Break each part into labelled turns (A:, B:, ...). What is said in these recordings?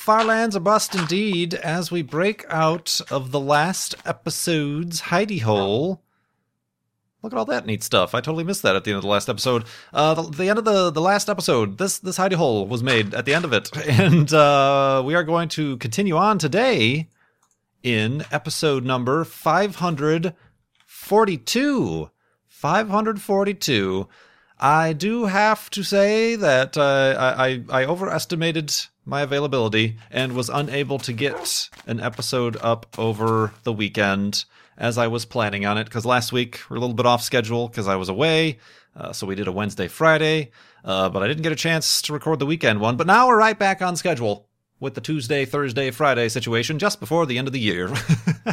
A: Farlands or Bust indeed, as we break out of the last episode's hidey hole. Look at all that neat stuff. I totally missed that at the end of the last episode. Uh, the, the end of the, the last episode, this this hidey hole was made at the end of it, and uh, we are going to continue on today in episode number five hundred forty-two. Five hundred forty-two. I do have to say that uh, I, I overestimated my availability and was unable to get an episode up over the weekend as I was planning on it because last week we're a little bit off schedule because I was away. Uh, so we did a Wednesday, Friday, uh, but I didn't get a chance to record the weekend one. But now we're right back on schedule with the Tuesday, Thursday, Friday situation just before the end of the year.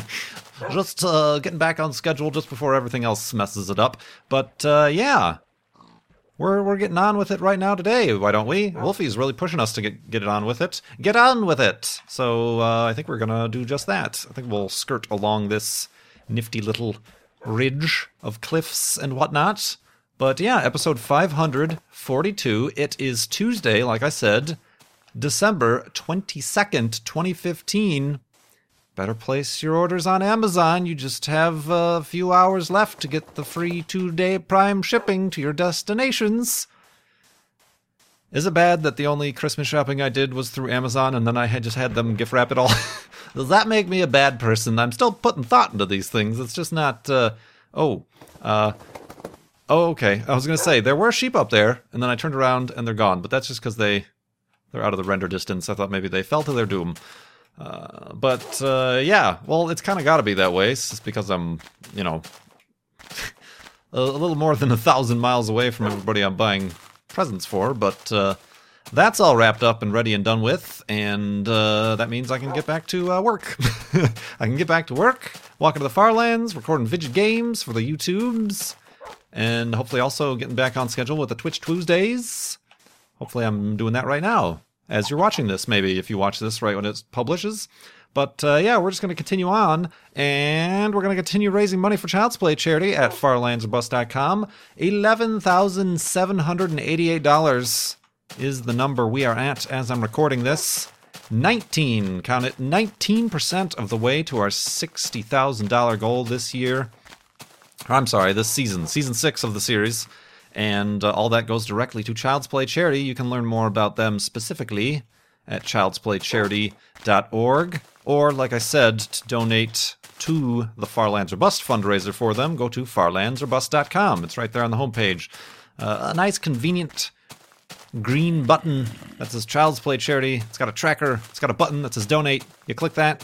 A: just uh, getting back on schedule just before everything else messes it up. But uh, yeah, we're we're getting on with it right now today. Why don't we? Wolfie's really pushing us to get get it on with it. Get on with it. So uh, I think we're gonna do just that. I think we'll skirt along this nifty little ridge of cliffs and whatnot. But yeah, episode 542. It is Tuesday, like I said. December 22nd, 2015. Better place your orders on Amazon. You just have a few hours left to get the free two day prime shipping to your destinations. Is it bad that the only Christmas shopping I did was through Amazon and then I had just had them gift wrap it all? Does that make me a bad person? I'm still putting thought into these things. It's just not, uh, oh, uh, oh, okay. I was going to say, there were sheep up there, and then I turned around and they're gone, but that's just because they they're out of the render distance. I thought maybe they fell to their doom. Uh, but uh, yeah, well, it's kind of got to be that way. Just because I'm, you know, a, little more than a thousand miles away from everybody I'm buying presents for. But uh, that's all wrapped up and ready and done with, and uh, that means I can get back to uh, work. I can get back to work, walking to the Farlands, recording Vidget games for the YouTubes, and hopefully also getting back on schedule with the Twitch Tuesdays. Hopefully, I'm doing that right now as you're watching this, maybe if you watch this right when it publishes. But uh, yeah, we're just going to continue on, and we're going to continue raising money for Child's Play charity at farlandsorbust.com. $11,788 is the number we are at as I'm recording this. 19, count it, 19% of the way to our $60,000 goal this year. I'm sorry, this season, season six of the series and uh, all that goes directly to Child's Play Charity. You can learn more about them specifically at childsplaycharity.org. Or, like I said, to donate to the Farlands or Bust fundraiser for them, go to farlandsorbust.com. It's right there on the homepage. Uh, a nice, convenient green button that says Child's Play Charity. It's got a tracker, it's got a button that says donate. You click that,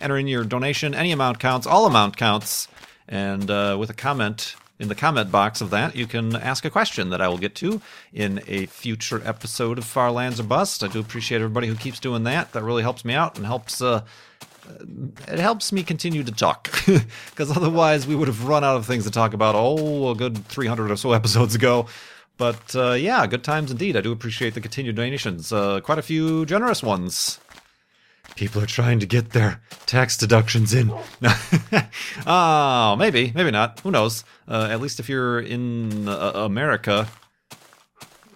A: enter in your donation. Any amount counts, all amount counts. And uh, with a comment, in the comment box of that, you can ask a question that I will get to in a future episode of Far Lands or Bust. I do appreciate everybody who keeps doing that. That really helps me out and helps. Uh, it helps me continue to talk because otherwise we would have run out of things to talk about. Oh, a good 300 or so episodes ago. But uh, yeah, good times indeed. I do appreciate the continued donations. Uh, quite a few generous ones people are trying to get their tax deductions in. oh, maybe, maybe not. Who knows? Uh, at least if you're in uh, America,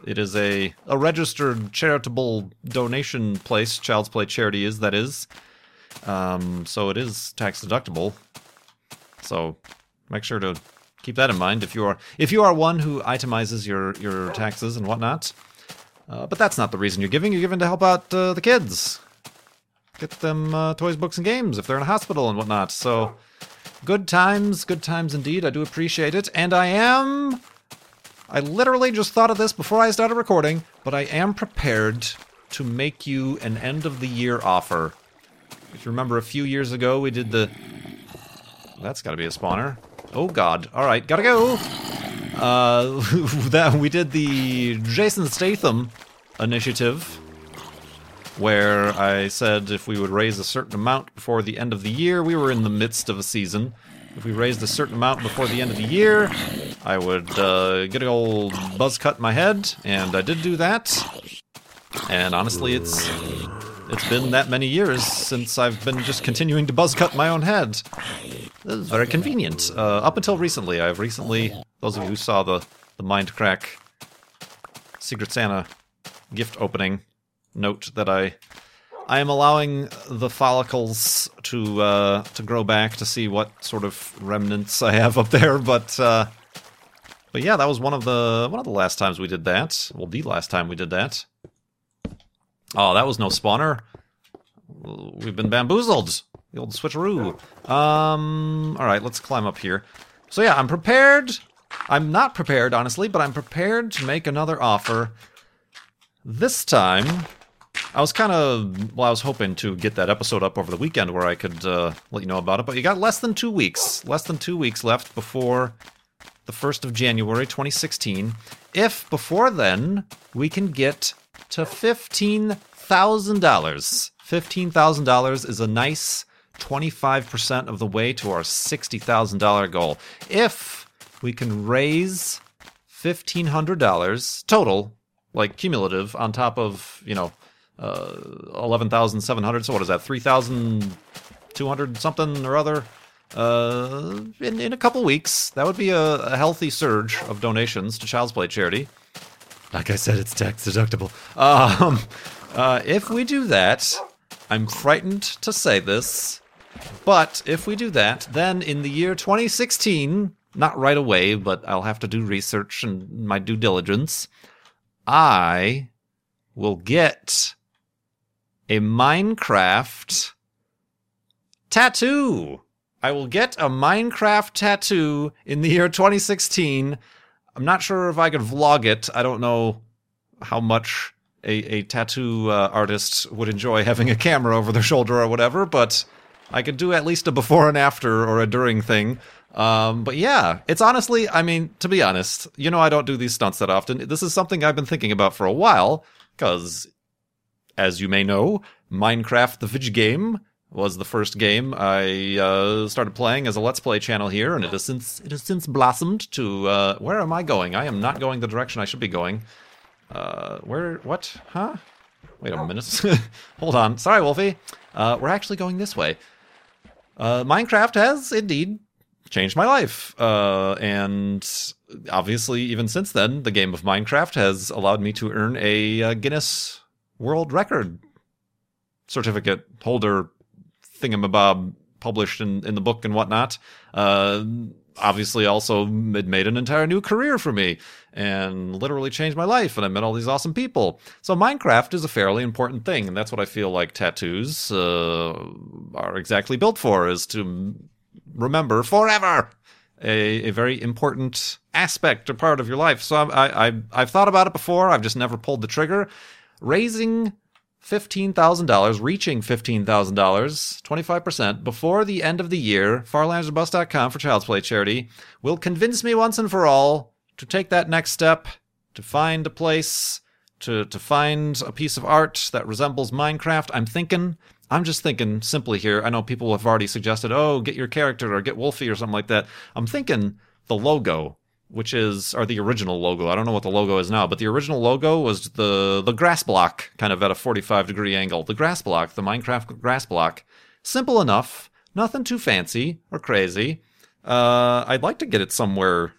A: it is a a registered charitable donation place. Child's Play Charity is that is. Um, so it is tax deductible. So make sure to keep that in mind if you are if you are one who itemizes your your taxes and whatnot. Uh, but that's not the reason you're giving. You're giving to help out uh, the kids get them uh, toys, books, and games if they're in a hospital and whatnot. So, good times, good times indeed. I do appreciate it. And I am. I literally just thought of this before I started recording, but I am prepared to make you an end of the year offer. If you remember a few years ago, we did the. That's got to be a spawner. Oh, God. All right, gotta go. Uh, that we did the Jason Statham initiative where I said if we would raise a certain amount before the end of the year, we were in the midst of a season. If we raised a certain amount before the end of the year, I would uh, get an old buzz cut in my head, and I did do that. And honestly, it's it's been that many years since I've been just continuing to buzz cut my own head. Very convenient. Uh, up until recently, I've recently, those of you who saw the the Mindcrack Secret Santa gift opening note that I I am allowing the follicles to uh, to grow back to see what sort of remnants I have up there, but uh, but yeah, that was one of the one of the last times we did that. Well, the last time we did that. Oh, that was no spawner. We've been bamboozled. The old switcheroo. Um. All right, let's climb up here. So yeah, I'm prepared. I'm not prepared, honestly, but I'm prepared to make another offer. This time, I was kind of well, I was hoping to get that episode up over the weekend where I could uh, let you know about it. But you got less than two weeks, less than two weeks left before the first of January, 2016. If before then we can get to fifteen thousand dollars, fifteen thousand dollars is a nice twenty-five percent of the way to our sixty thousand dollar goal. If we can raise fifteen hundred dollars total, like cumulative, on top of you know uh, 11,700. So what is that? 3,200 something or other. Uh, in, in a couple weeks, that would be a, a, healthy surge of donations to Child's Play charity. Like I said, it's tax deductible. Um, uh, if we do that, I'm frightened to say this, but if we do that, then in the year 2016, not right away, but I'll have to do research and my due diligence, I will get a Minecraft tattoo. I will get a Minecraft tattoo in the year 2016. I'm not sure if I could vlog it. I don't know how much a, a tattoo uh, artist would enjoy having a camera over their shoulder or whatever, but I could do at least a before and after or a during thing. Um, but yeah, it's honestly, I mean, to be honest, you know, I don't do these stunts that often. This is something I've been thinking about for a while because as you may know, Minecraft the Vidge game was the first game I uh, started playing as a Let's Play channel here, and it has since it has since blossomed to uh, where am I going? I am not going the direction I should be going. Uh, where? What? Huh? Wait a minute. Hold on. Sorry, Wolfie. Uh, we're actually going this way. Uh, Minecraft has indeed changed my life, uh, and obviously, even since then, the game of Minecraft has allowed me to earn a Guinness world record certificate holder thingamabob published in, in the book and whatnot. Uh, obviously, also it made an entire new career for me and literally changed my life. And I met all these awesome people. So Minecraft is a fairly important thing, and that's what I feel like tattoos uh, are exactly built for: is to remember forever. A, a very important aspect or part of your life. So I, I, I've thought about it before. I've just never pulled the trigger raising $15,000, reaching $15,000, 25% before the end of the year, farlandsorbust.com for Child's Play charity will convince me once and for all to take that next step, to find a place, to, to find a piece of art that resembles Minecraft. I'm thinking, I'm just thinking simply here. I know people have already suggested, oh, get your character or get Wolfie or something like that. I'm thinking the logo which is or the original logo. I don't know what the logo is now, but the original logo was the the grass block, kind of at a 45 degree angle. The grass block, the Minecraft grass block, simple enough, nothing too fancy or crazy. Uh, I'd like to get it somewhere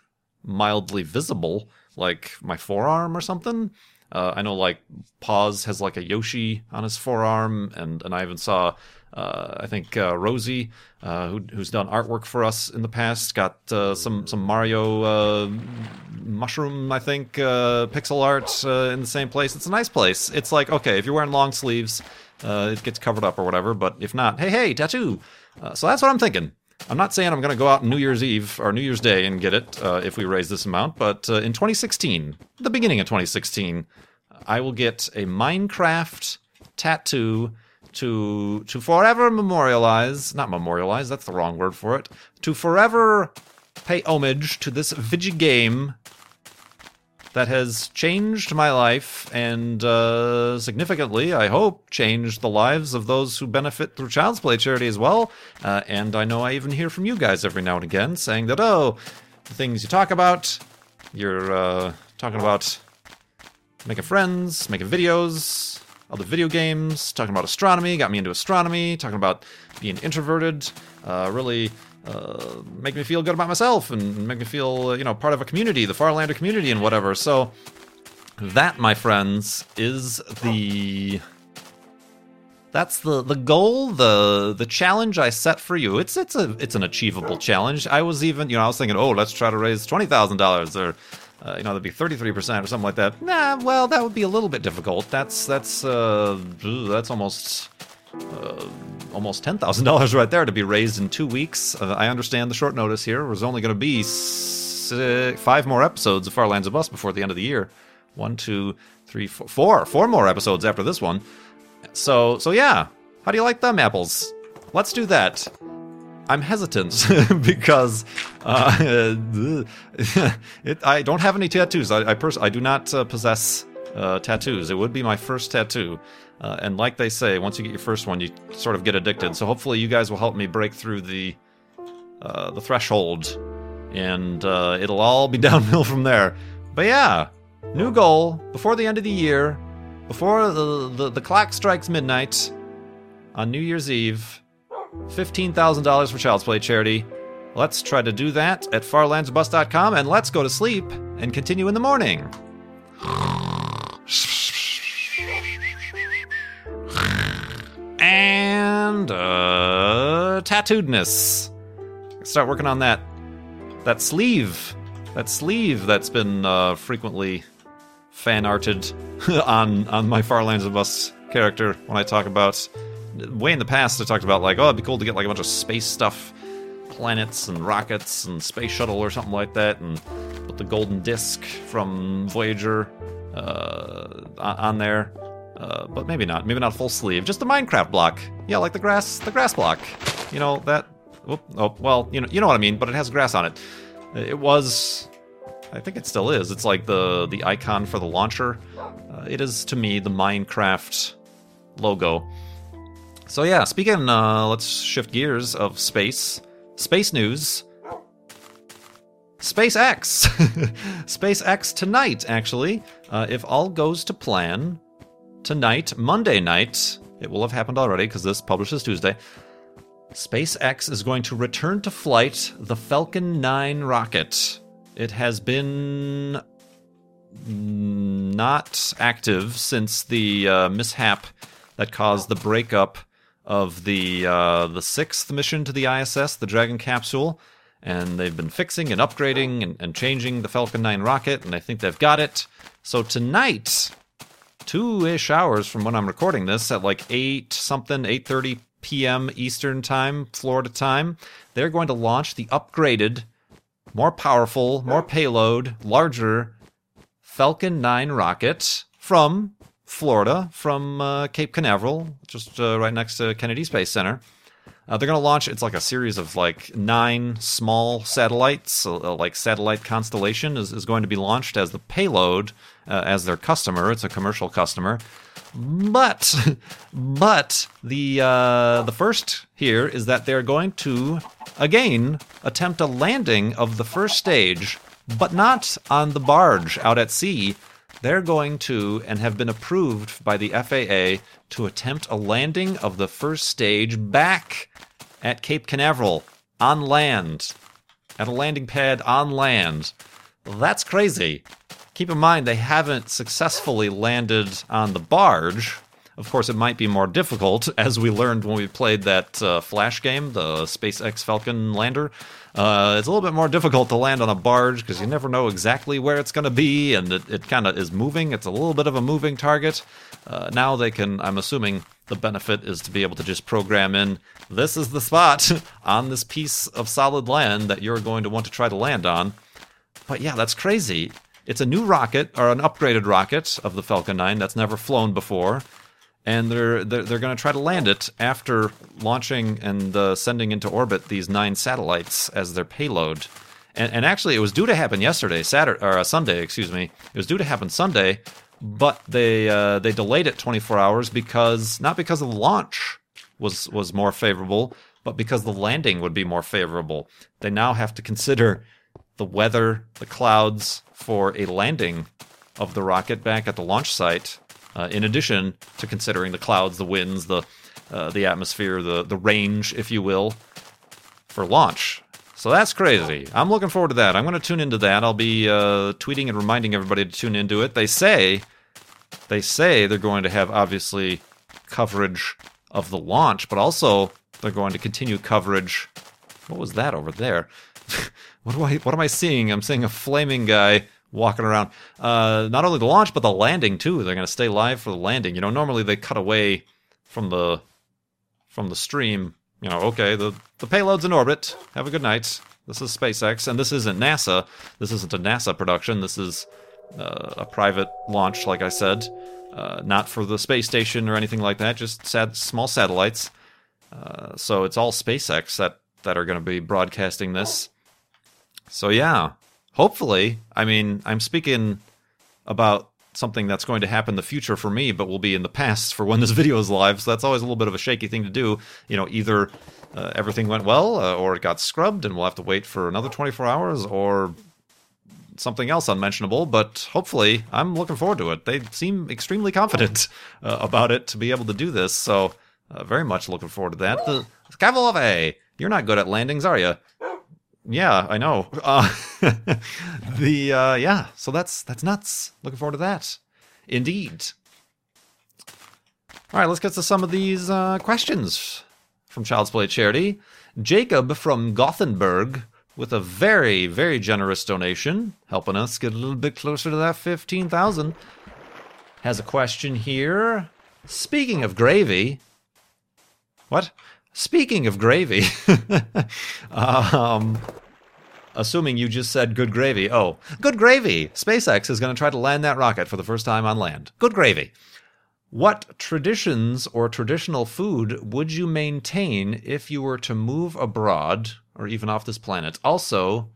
A: mildly visible, like my forearm or something. Uh, I know like Pause has like a Yoshi on his forearm, and and I even saw uh, I think uh, Rosie, uh, who, who's done artwork for us in the past, got uh, some some Mario uh, mushroom, I think, uh, pixel art in the same place. It's a nice place. It's like okay, if you're wearing long sleeves, it gets covered up or whatever. But if not, hey, hey, tattoo. so that's what I'm thinking. I'm not saying I'm going to go out New Year's Eve or New Year's Day and get it if we raise this amount, but in 2016, the beginning of 2016, I will get a Minecraft tattoo to to forever memorialize, not memorialize, that's the wrong word for it, to forever pay homage to this Vidge game that has changed my life and uh, significantly, I hope, changed the lives of those who benefit through Child's Play charity as well. Uh, and I know I even hear from you guys every now and again saying that, oh, the things you talk about, you're uh, talking about making friends, making videos, other video games, talking about astronomy, got me into astronomy, talking about being introverted, uh, really uh, make me feel good about myself and make me feel, uh, you know, part of a community, the Farlander community and whatever. So that, my friends, is the that's the the goal, the the challenge I set for you. It's it's a it's an achievable challenge. I was even, you know, I was thinking, oh, let's try to raise twenty thousand dollars or. Uh, you know, that'd be thirty-three percent or something like that. Nah, well, that would be a little bit difficult. That's that's uh, that's almost uh, almost ten thousand dollars right there to be raised in two weeks. Uh, I understand the short notice here. There's only going to be six, five more episodes of Farlands or Bust before the end of the year. One, two, three, four, four, four more episodes after this one. So, so yeah. How do you like them apples? Let's do that. I'm hesitant because uh, it, I don't have any tattoos. I I, pers- I do not uh, possess uh, tattoos. It would be my first tattoo. Uh, and like they say, once you get your first one, you sort of get addicted. So hopefully, you guys will help me break through the uh, the threshold, and uh, it'll all be downhill from there. But yeah, new goal before the end of the year, before the the, the clock strikes midnight on New Year's Eve, fifteen thousand dollars for Child's Play charity. Let's try to do that at farlandsorbust.com, and let's go to sleep and continue in the morning. and uh, tattooedness. Start working on that. That sleeve, that sleeve that's been uh, frequently fan arted on on my Farlands or Bust character when I talk about. Way in the past, I talked about like, oh, it'd be cool to get like a bunch of space stuff, planets and rockets and space shuttle or something like that, and put the golden disc from Voyager uh, on there. Uh, but maybe not. Maybe not full sleeve. Just a Minecraft block. Yeah, like the grass, the grass block. You know that. Oh, well, you know, you know what I mean. But it has grass on it. It was. I think it still is. It's like the the icon for the launcher. Uh, it is to me the Minecraft logo. So yeah, speaking. Uh, let's shift gears of space. Space news. SpaceX! SpaceX tonight, actually. Uh, if all goes to plan, tonight, Monday night, it will have happened already because this publishes Tuesday. SpaceX is going to return to flight the Falcon 9 rocket. It has been not active since the uh, mishap that caused the breakup of the uh, the sixth mission to the ISS, the Dragon capsule, and they've been fixing and upgrading and, and changing the Falcon 9 rocket, and I think they've got it. So tonight, two-ish hours from when I'm recording this, at like eight something, eight thirty p.m. Eastern time, Florida time, they're going to launch the upgraded, more powerful, more payload, larger Falcon 9 rocket from Florida, from uh, Cape Canaveral, just uh, right next to Kennedy Space Center. Uh, they're going to launch. It's like a series of like nine small satellites, uh, like satellite constellation is, is going to be launched as the payload uh, as their customer. It's a commercial customer, but but the uh, the first here is that they're going to again attempt a landing of the first stage, but not on the barge out at sea. They're going to and have been approved by the FAA to attempt a landing of the first stage back at Cape Canaveral on land, at a landing pad on land. That's crazy. Keep in mind, they haven't successfully landed on the barge. Of course, it might be more difficult, as we learned when we played that uh, Flash game, the SpaceX Falcon lander. Uh, it's a little bit more difficult to land on a barge because you never know exactly where it's going to be, and it, it kind of is moving. It's a little bit of a moving target. Uh, now they can, I'm assuming the benefit is to be able to just program in this is the spot on this piece of solid land that you're going to want to try to land on. But yeah, that's crazy. It's a new rocket or an upgraded rocket of the Falcon 9 that's never flown before and they're they're, they're going to try to land it after launching and uh, sending into orbit these nine satellites as their payload. And, and actually, it was due to happen yesterday, Saturday or uh, Sunday, excuse me. It was due to happen Sunday, but they uh, they delayed it 24 hours because not because the launch was was more favorable, but because the landing would be more favorable. They now have to consider the weather, the clouds for a landing of the rocket back at the launch site. Uh, in addition to considering the clouds, the winds, the uh, the atmosphere, the the range, if you will, for launch. So that's crazy. I'm looking forward to that. I'm going to tune into that. I'll be uh, tweeting and reminding everybody to tune into it. They say they say they're going to have obviously coverage of the launch, but also they're going to continue coverage. What was that over there? what do I? What am I seeing? I'm seeing a flaming guy walking around. Uh, not only the launch, but the landing too. They're going to stay live for the landing. You know, normally they cut away from the from the stream. You know, okay, the the payload's in orbit. Have a good night. This is SpaceX, and this isn't NASA. This isn't a NASA production. This is uh, a private launch, like I said, uh, not for the space station or anything like that. Just sad, small satellites. Uh, so it's all SpaceX that that are going to be broadcasting this. So yeah, hopefully, I mean, I'm speaking about something that's going to happen in the future for me, but will be in the past for when this video is live. So that's always a little bit of a shaky thing to do. You know, either uh, everything went well, uh, or it got scrubbed, and we'll have to wait for another 24 hours, or something else unmentionable. But hopefully, I'm looking forward to it. They seem extremely confident uh, about it to be able to do this. So uh, very much looking forward to that. The Cavalove, you're not good at landings, are you? Yeah, I know. Uh, the uh, yeah, so that's that's nuts. Looking forward to that. Indeed. All right, let's get to some of these uh, questions from Child's Play Charity. Jacob from Gothenburg with a very very generous donation, helping us get a little bit closer to that fifteen thousand. Has a question here. Speaking of gravy, what? Speaking of gravy, um, assuming you just said good gravy. Oh, good gravy. SpaceX is going to try to land that rocket for the first time on land. Good gravy. What traditions or traditional food would you maintain if you were to move abroad or even off this planet? Also,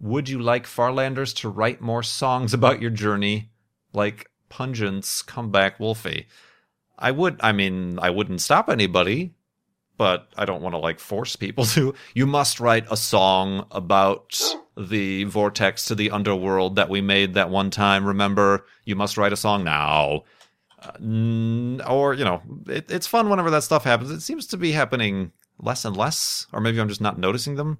A: would you like Farlanders to write more songs about your journey, like Pungent's Comeback Wolfie? I would, I mean, I wouldn't stop anybody but I don't want to like force people to. You must write a song about the vortex to the underworld that we made that one time. Remember, you must write a song now. Uh, or, you know, it, it's fun whenever that stuff happens. It seems to be happening less and less, or maybe I'm just not noticing them.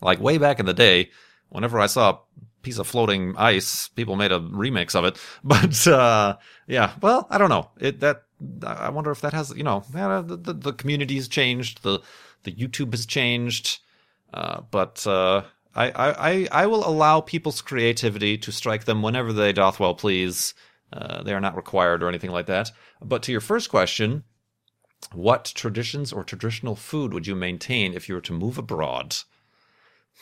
A: Like way back in the day, whenever I saw a piece of floating ice, people made a remix of it. But uh, yeah, well, I don't know. It that I wonder if that has, you know, the, the, the community's changed, the the YouTube has changed, uh, but uh, I, I I will allow people's creativity to strike them whenever they doth well please. Uh, they are not required or anything like that. But to your first question, what traditions or traditional food would you maintain if you were to move abroad?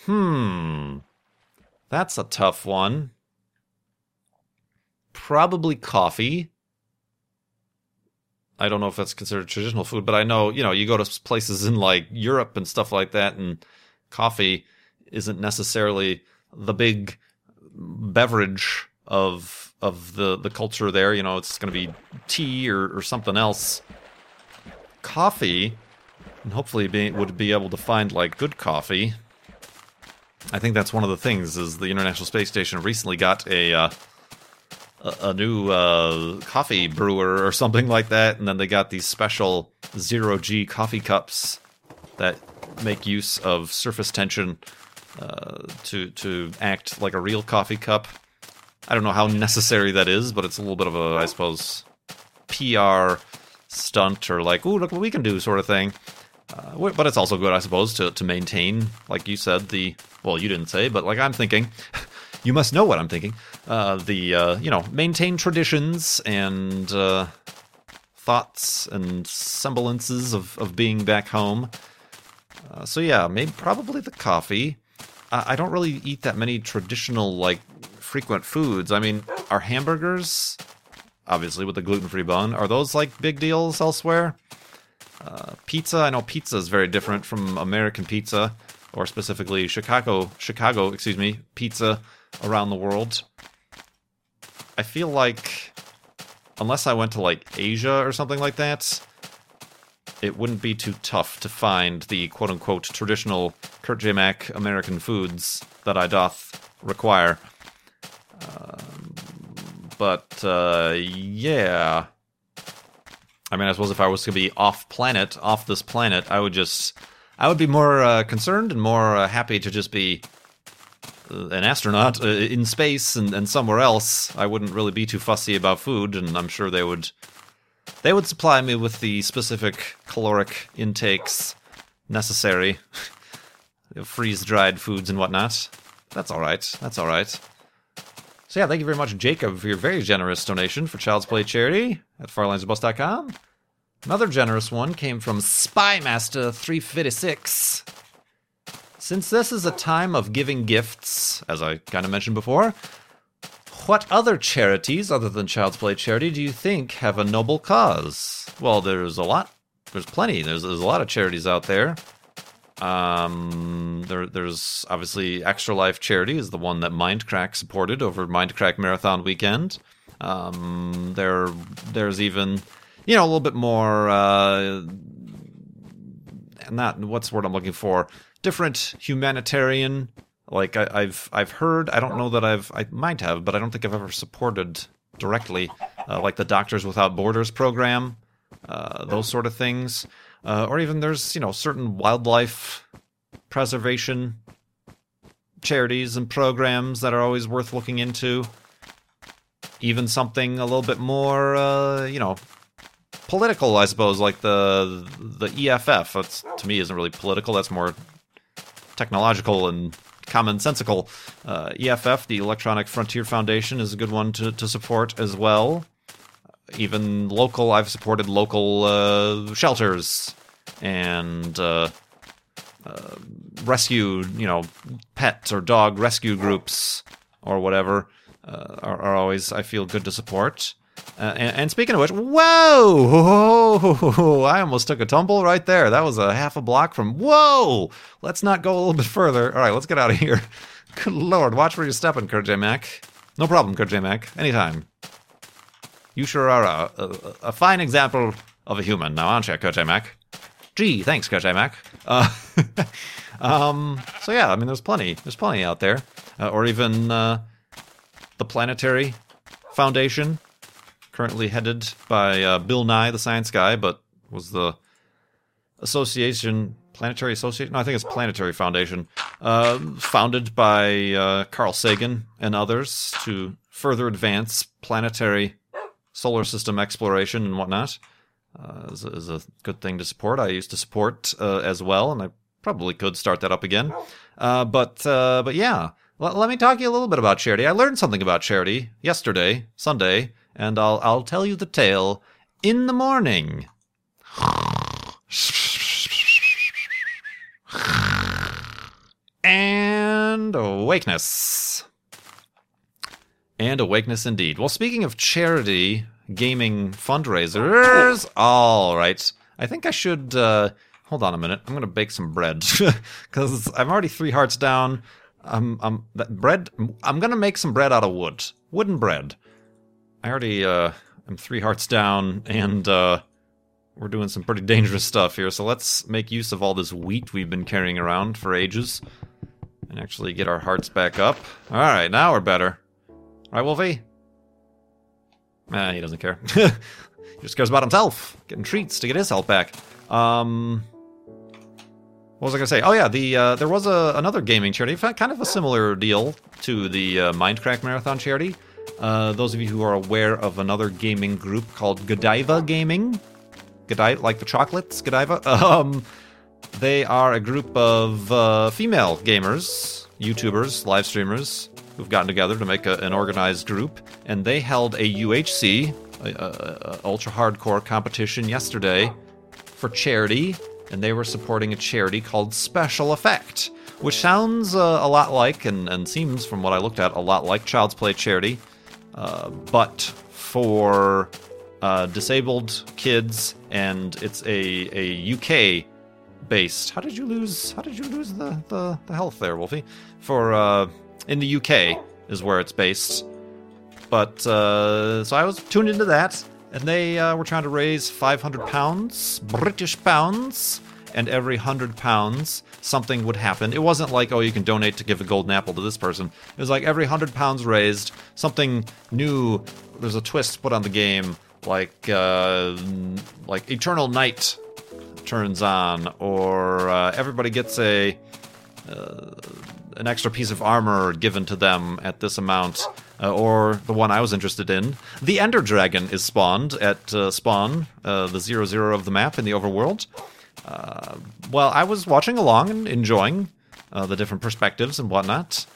A: Hmm, that's a tough one. Probably coffee I don't know if that's considered traditional food, but I know, you know, you go to places in like Europe and stuff like that, and coffee isn't necessarily the big beverage of of the the culture there. You know, it's going to be tea or, or something else. Coffee, and hopefully be, would be able to find like good coffee. I think that's one of the things is the International Space Station recently got a uh, a, new uh, coffee brewer or something like that, and then they got these special zero G coffee cups that make use of surface tension uh, to to act like a real coffee cup. I don't know how necessary that is, but it's a little bit of a, I suppose, PR stunt or like, ooh, look what we can do sort of thing. Uh, but it's also good, I suppose, to, to maintain, like you said, the well, you didn't say, but like I'm thinking, you must know what I'm thinking. Uh, the uh, you know maintain traditions and uh, thoughts and semblances of, of being back home. Uh, so yeah, maybe probably the coffee. I don't really eat that many traditional like frequent foods. I mean, are hamburgers obviously with the gluten free bun are those like big deals elsewhere? Uh, pizza, I know pizza is very different from American pizza. or specifically Chicago, Chicago, excuse me, pizza around the world. I feel like unless I went to like Asia or something like that, it wouldn't be too tough to find the quote unquote traditional Kurt J. American foods that I doth require. Um, but uh, yeah. I mean, I suppose if I was to be off planet, off this planet, I would just, I would be more uh, concerned and more uh, happy to just be uh, an astronaut uh, in space and, and somewhere else. I wouldn't really be too fussy about food, and I'm sure they would, they would supply me with the specific caloric intakes necessary, freeze dried foods and whatnot. That's all right. That's all right. So yeah, thank you very much, Jacob, for your very generous donation for Child's Play charity at farlandsorbust.com. Another generous one came from Spymaster356. Since this is a time of giving gifts, as I kind of mentioned before, what other charities other than Child's Play charity do you think have a noble cause? Well, there's a lot. There's plenty. There's, there's a lot of charities out there. Um, there, there's obviously Extra Life Charity is the one that Mindcrack supported over Mindcrack Marathon weekend. Um, there, there's even, you know, a little bit more, uh, not what's the word I'm looking for, different humanitarian. Like I, I've, I've heard. I don't know that I've, I might have, but I don't think I've ever supported directly, uh, like the Doctors Without Borders program, uh, those sort of things uh, or even there's you know certain wildlife preservation charities and programs that are always worth looking into. Even something a little bit more, uh, you know, political, I suppose, like the the EFF. That's to me isn't really political. That's more technological and commonsensical. Uh, EFF, the Electronic Frontier Foundation, is a good one to, to support as well even local. I've supported local uh, shelters and uh, uh, rescue, you know, pet or dog rescue groups or whatever uh, are, are, always I feel good to support. Uh, and, and, speaking of which, whoa! Whoa! I almost took a tumble right there. That was a half a block from whoa. Let's not go a little bit further. All right, let's get out of here. Good lord, watch where you're stepping, Kurt J Mac. No problem, Kurt J Mac. Anytime. You sure are a, a, a fine example of a human now, aren't you, Kurt J. Mac? Gee, thanks, Kurt J. Mac. Uh, um, so yeah, I mean, there's plenty. There's plenty out there. Uh, or even uh, the Planetary Foundation, currently headed by uh, Bill Nye, the science guy, but was the association Planetary Association. No, I think it's Planetary Foundation, uh, founded by uh, Carl Sagan and others to further advance planetary solar system exploration and whatnot. Uh, is, a, is, a good thing to support. I used to support uh, as well, and I probably could start that up again. Uh, but uh, but yeah, L- let me talk to you a little bit about charity. I learned something about charity yesterday, Sunday, and I'll I'll tell you the tale in the morning. and awakeness and awakeness indeed. Well, speaking of charity gaming fundraisers, all right. I think I should uh, hold on a minute. I'm gonna bake some bread because I'm already three hearts down. I'm, I'm that bread. I'm gonna make some bread out of wood, wooden bread. I already uh, I'm three hearts down, and uh, we're doing some pretty dangerous stuff here. So let's make use of all this wheat we've been carrying around for ages, and actually get our hearts back up. All right, now we're better. Right, Wolfie? Nah, he doesn't care. he just cares about himself, getting treats to get his health back. Um, what was I to say? Oh yeah, the uh, there was a, another gaming charity, kind of a similar deal to the uh, Mindcrack Marathon charity. Uh, those of you who are aware of another gaming group called Godiva Gaming, Godiva, like the chocolates, Godiva. Um, they are a group of uh, female gamers, YouTubers, live streamers, who've gotten together to make a, an organized group, and they held a UHC, a, a, ultra hardcore competition yesterday for charity, and they were supporting a charity called Special Effect, which sounds uh, a lot like, and, and seems from what I looked at, a lot like Child's Play charity, uh, but for uh, disabled kids, and it's a, a UK based. How did you lose? How did you lose the the, the health there, Wolfie? For uh, in the UK is where it's based. But uh, so I was tuned into that, and they uh, were trying to raise 500 pounds, British pounds, and every 100 pounds something would happen. It wasn't like, oh, you can donate to give a golden apple to this person. It was like every 100 pounds raised, something new, there's a twist put on the game, like uh, like Eternal Night turns on, or uh, everybody gets a uh, an extra piece of armor given to them at this amount. Uh, or the one I was interested in, the Ender Dragon is spawned at uh, spawn, uh, the zero zero of the map in the overworld. Uh, well, I was watching along and enjoying uh, the different perspectives and whatnot,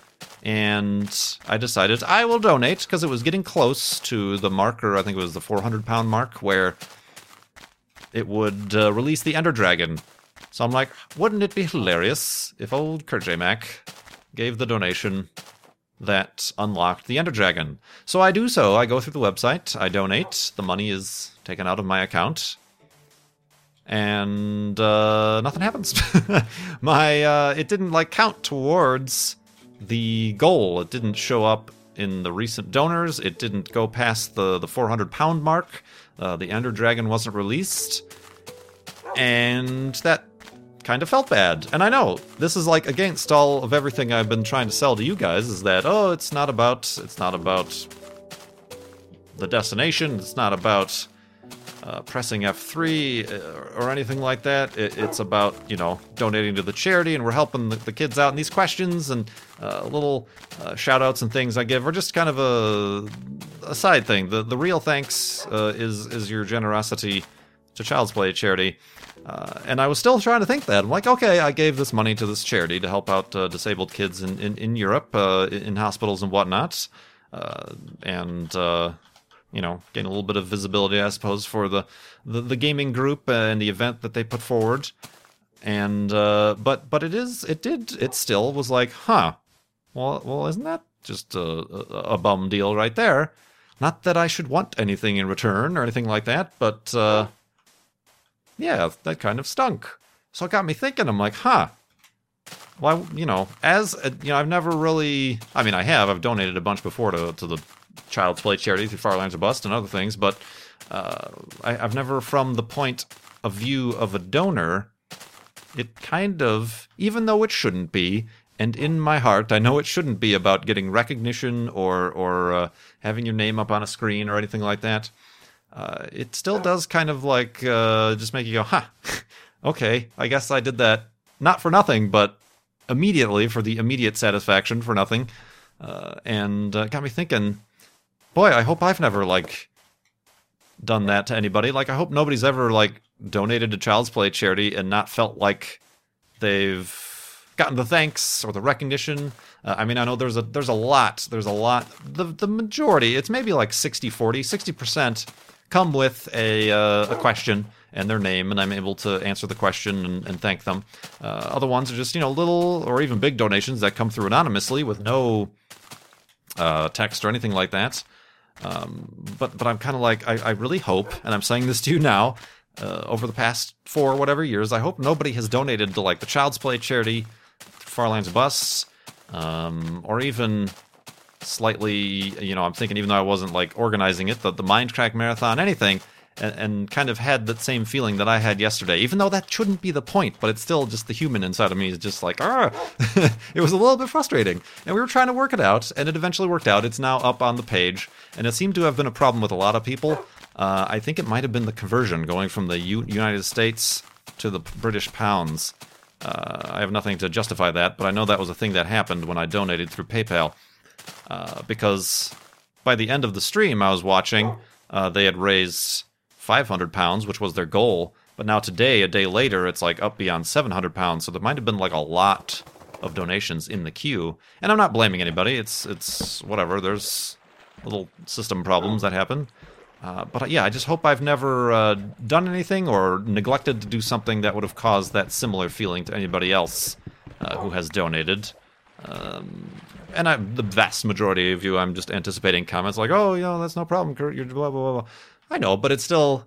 A: and I decided I will donate because it was getting close to the marker. I think it was the 400 pound mark where it would uh, release the Ender Dragon. So I'm like, wouldn't it be hilarious if old. Mac gave the donation that unlocked the Ender Dragon? So I do so. I go through the website, I donate, the money is taken out of my account, and uh, nothing happens. my uh, it didn't like count towards the goal. It didn't show up in the recent donors. It didn't go past the the 400 pound mark. Uh, the Ender Dragon wasn't released, and that kind of felt bad. And I know this is like against all of everything I've been trying to sell to you guys. Is that oh, it's not about it's not about the destination. It's not about uh, pressing F3 uh, or anything like that. It, it's about, you know, donating to the charity and we're helping the, the kids out. And these questions and uh, little uh, shout outs and things I give are just kind of a, a side thing. The, the real thanks uh, is, is your generosity to Child's Play charity. Uh, and I was still trying to think that. I'm like, okay, I gave this money to this charity to help out uh, disabled kids in, in, in Europe, in hospitals and whatnot. and you know, gain a little bit of visibility, I suppose, for the the, the gaming group and the event that they put forward. And uh, but but it is it did it still was like, huh? Well, well, isn't that just a, a, bum deal right there? Not that I should want anything in return or anything like that, but uh, yeah, that kind of stunk. So it got me thinking. I'm like, huh? Well, you know, as a, you know, I've never really. I mean, I have. I've donated a bunch before to to the Child's Play charity through Farlands or Bust and other things, but uh, I, have never, from the point of view of a donor, it kind of, even though it shouldn't be, and in my heart, I know it shouldn't be about getting recognition or or uh, having your name up on a screen or anything like that. Uh, it still does kind of like uh, just make you go, "Huh, okay, I guess I did that not for nothing, but immediately for the immediate satisfaction for nothing." Uh, and uh, got me thinking boy, I hope I've never like done that to anybody. Like I hope nobody's ever like donated to Child's Play charity and not felt like they've gotten the thanks or the recognition. Uh, I mean, I know there's a there's a lot. There's a lot. The the majority, it's maybe like 60 40, 60% come with a uh, a question and their name, and I'm able to answer the question and, and thank them. Uh, other ones are just you know little or even big donations that come through anonymously with no uh, text or anything like that. Um, but but I'm kind of like I, I, really hope, and I'm saying this to you now. Uh, over the past four whatever years, I hope nobody has donated to like the Child's Play charity, Farlands Bus, um, or even slightly. You know, I'm thinking even though I wasn't like organizing it, the the Mindcrack Marathon, anything and, and, kind of had that same feeling that I had yesterday, even though that shouldn't be the point, but it's still just the human inside of me is just like, ah, it was a little bit frustrating. And we were trying to work it out, and it eventually worked out. It's now up on the page, and it seemed to have been a problem with a lot of people. Uh, I think it might have been the conversion going from the U- United States to the British pounds. Uh, I have nothing to justify that, but I know that was a thing that happened when I donated through PayPal. Uh, because by the end of the stream I was watching, uh, they had raised 500 pounds, which was their goal. But now today, a day later, it's like up beyond 700 pounds. So there might have been like a lot of donations in the queue. And I'm not blaming anybody. It's it's whatever. There's little system problems that happen. Uh, but yeah, I just hope I've never uh, done anything or neglected to do something that would have caused that similar feeling to anybody else uh, who has donated. Um, and I, the vast majority of you, I'm just anticipating comments like, "Oh, you know, that's no problem, Kurt. You're blah blah blah." I know, but it's still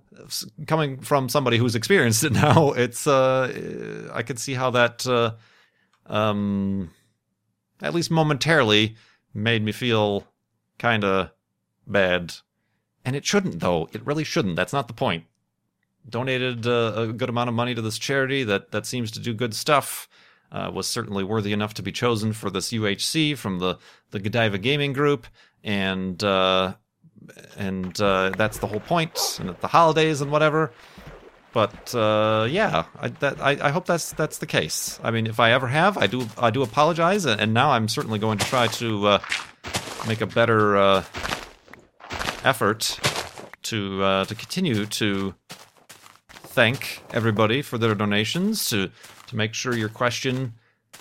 A: coming from somebody who's experienced it now. It's uh, I could see how that uh, um, at least momentarily made me feel kind of bad, and it shouldn't though. It really shouldn't. That's not the point. Donated uh, a good amount of money to this charity that that seems to do good stuff. Uh, was certainly worthy enough to be chosen for this UHC from the the Godiva Gaming Group, and uh, and uh, that's the whole. And the holidays and whatever. But uh, yeah, I, that, I, I hope that's that's the case. I mean, if I ever have, I do I do apologize, and, and now I'm certainly going to try to uh, make a better uh, effort to uh, to continue to thank everybody for their donations to to make sure your question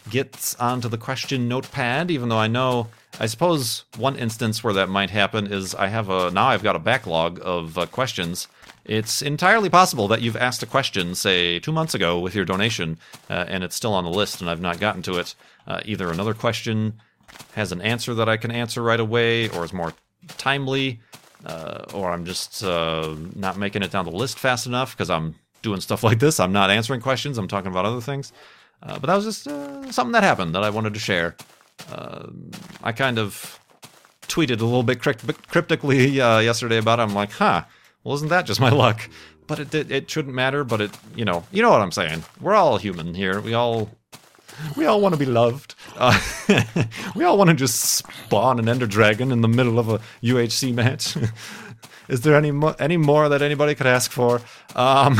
A: gets onto the question notepad even though i know i suppose one instance where that might happen is i have a now i've got a backlog of uh, questions it's entirely possible that you've asked a question say two months ago with your donation uh, and it's still on the list and i've not gotten to it uh, either another question has an answer that i can answer right away or is more timely uh, or I'm just uh, not making it down the list fast enough because I'm doing stuff like this. I'm not answering questions. I'm talking about other things. Uh, but that was just something that happened that I wanted to share. Uh, I kind of tweeted a little bit crypt- cryptically uh, yesterday about it. I'm like, huh, well, isn't that just my luck? But it did, it shouldn't matter. But it, you know, you know what I'm saying. We're all human here. We all we all want to be loved. Uh, we all want to just spawn an ender dragon in the middle of a UHC match. Is there any mo- any more that anybody could ask for? Um,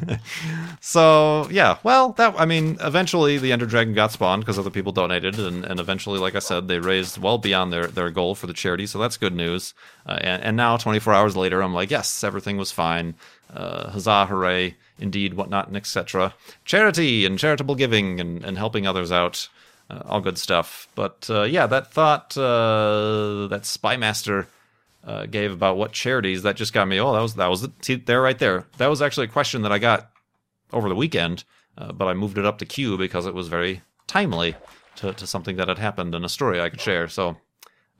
A: so yeah, well, that I mean, eventually the Ender Dragon got spawned because other people donated, and, and eventually, like I said, they raised well beyond their, their goal for the charity. So that's good news. Uh, and, and now, 24 hours later, I'm like, yes, everything was fine. Uh, huzzah, hooray, indeed, whatnot, and etc. Charity and charitable giving and, and helping others out, uh, all good stuff. But uh, yeah, that thought uh, that Spymaster uh, gave about what charities that just got me. Oh, that was that was the, see there right there. That was actually a question that I got over the weekend, uh, but I moved it up to Q because it was very timely to, to something that had happened and a story I could share. So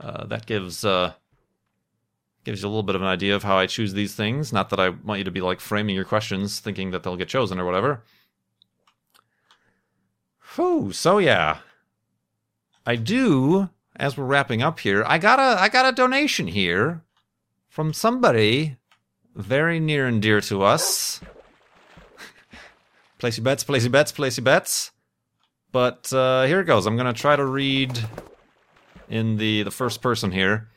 A: uh, that gives uh, gives you a little bit of an idea of how I choose these things. Not that I want you to be like framing your questions thinking that they'll get chosen or whatever. Whew, so yeah. I do, as we're wrapping up here, I got a I got a donation here from somebody very near and dear to us. place your bets, place your bets, place your bets. But uh, here it goes. I'm gonna try to read in the the first person here.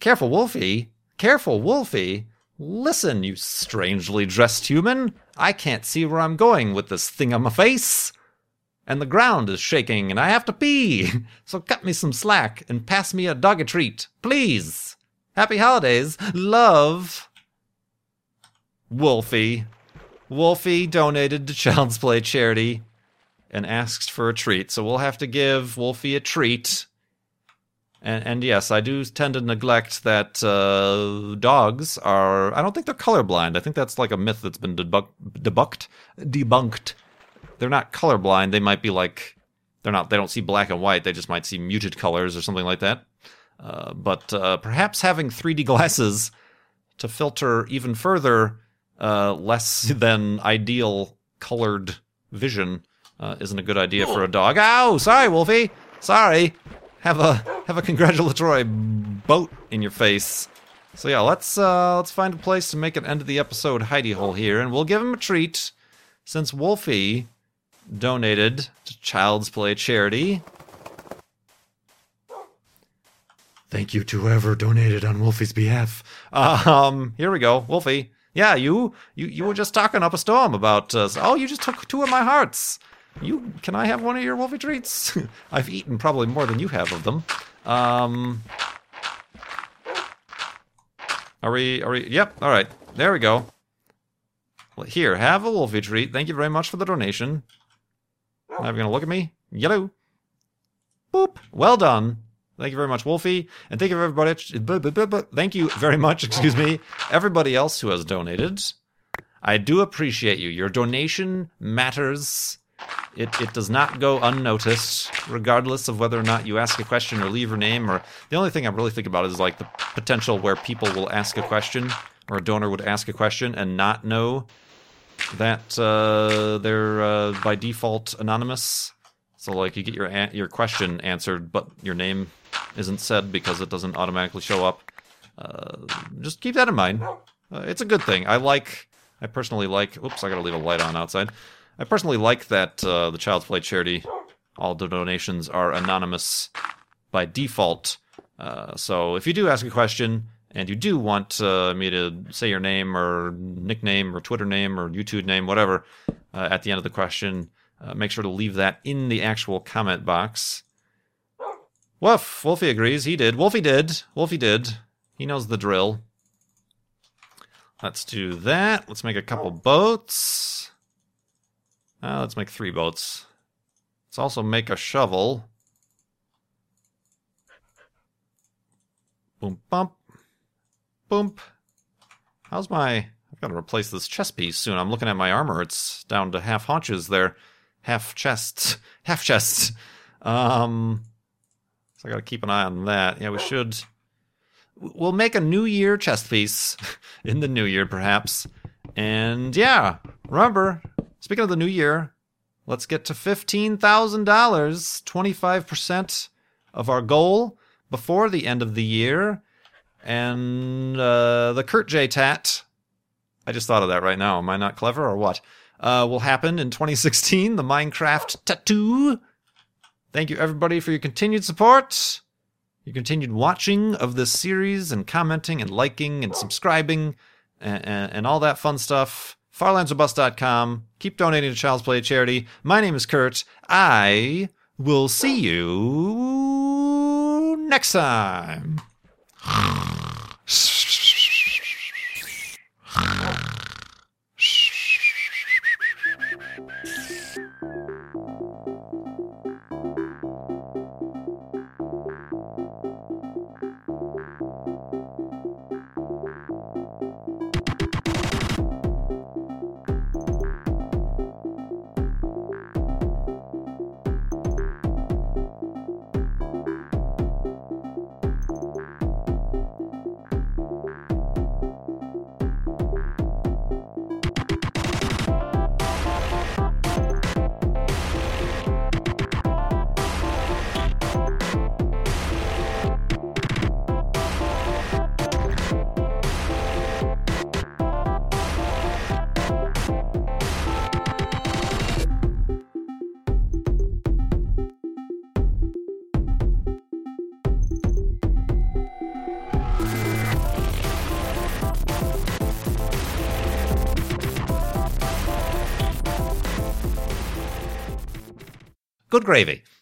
A: Careful, Wolfie. Careful, Wolfie. Listen, you strangely dressed human. I can't see where I'm going with this thing on my face. And the ground is shaking, and I have to pee. So cut me some slack and pass me a dog a treat, please. Happy holidays. Love. Wolfie. Wolfie donated to Child's Play charity and asked for a treat. So we'll have to give Wolfie a treat. And, and yes, I do tend to neglect that uh, dogs are. I don't think they're colorblind. I think that's like a myth that's been debunk, debunked. Debunked. They're not colorblind. They might be like. They're not. They don't see black and white. They just might see muted colors or something like that. Uh, but uh, perhaps having 3D glasses to filter even further uh, less than ideal colored vision uh, isn't a good idea for a dog. Ow! Sorry, Wolfie. Sorry. Have a have a congratulatory boat in your face. So yeah, let's uh, let's find a place to make an end of the episode hidey hole here, and we'll give him a treat since Wolfie donated to Child's Play charity. Thank you to whoever donated on Wolfie's behalf. Um, here we go, Wolfie. Yeah, you you you were just talking up a storm about. Uh, oh, you just took two of my hearts. You can I have one of your Wolfie treats? I've eaten probably more than you have of them. Um, are we? Are we? Yep. All right. There we go. Well, here, have a Wolfie treat. Thank you very much for the donation. Now you're gonna look at me. Yellow. Boop. Well done. Thank you very much, Wolfie, and thank you everybody. Thank you very much. Excuse me, everybody else who has donated. I do appreciate you. Your donation matters It, it does not go unnoticed, regardless of whether or not you ask a question or leave your name. Or the only thing I'm really thinking about is like the potential where people will ask a question or a donor would ask a question and not know that uh, they're uh, by default anonymous. So like you get your a- your question answered, but your name isn't said because it doesn't automatically show up. Uh, just keep that in mind. Uh, it's a good thing. I like. I personally like. Oops, I gotta leave a light on outside. I personally like that uh, the Child's Play charity, all the donations are anonymous by default. Uh, so if you do ask a question and you do want uh, me to say your name or nickname or Twitter name or YouTube name, whatever, uh, at the end of the question, uh, make sure to leave that in the actual comment box. Woof, Wolfie agrees. He did. Wolfie did. Wolfie did. He knows the drill. Let's do that. Let's make a couple boats. Uh, let's make three boats. Let's also make a shovel. Boom, bump. Boom. How's my. I've got to replace this chest piece soon. I'm looking at my armor. It's down to half haunches there. Half chests. Half chests. Um. So I got to keep an eye on that. Yeah, we should. We'll make a New Year chest piece in the New Year, perhaps. And yeah, remember, speaking of the New Year, let's get to $15,000, 25% of our goal before the end of the year. And uh, the Kurt J tat, I just thought of that right now. Am I not clever or what? Uh, will happen in 2016, the Minecraft tattoo. Thank you, everybody, for your continued support, your continued watching of this series, and commenting, and liking, and subscribing, and, and, and all that fun stuff. FarlandsOrBust.com. Keep donating to Child's Play charity. My name is Kurt. I will see you next time. Good gravy.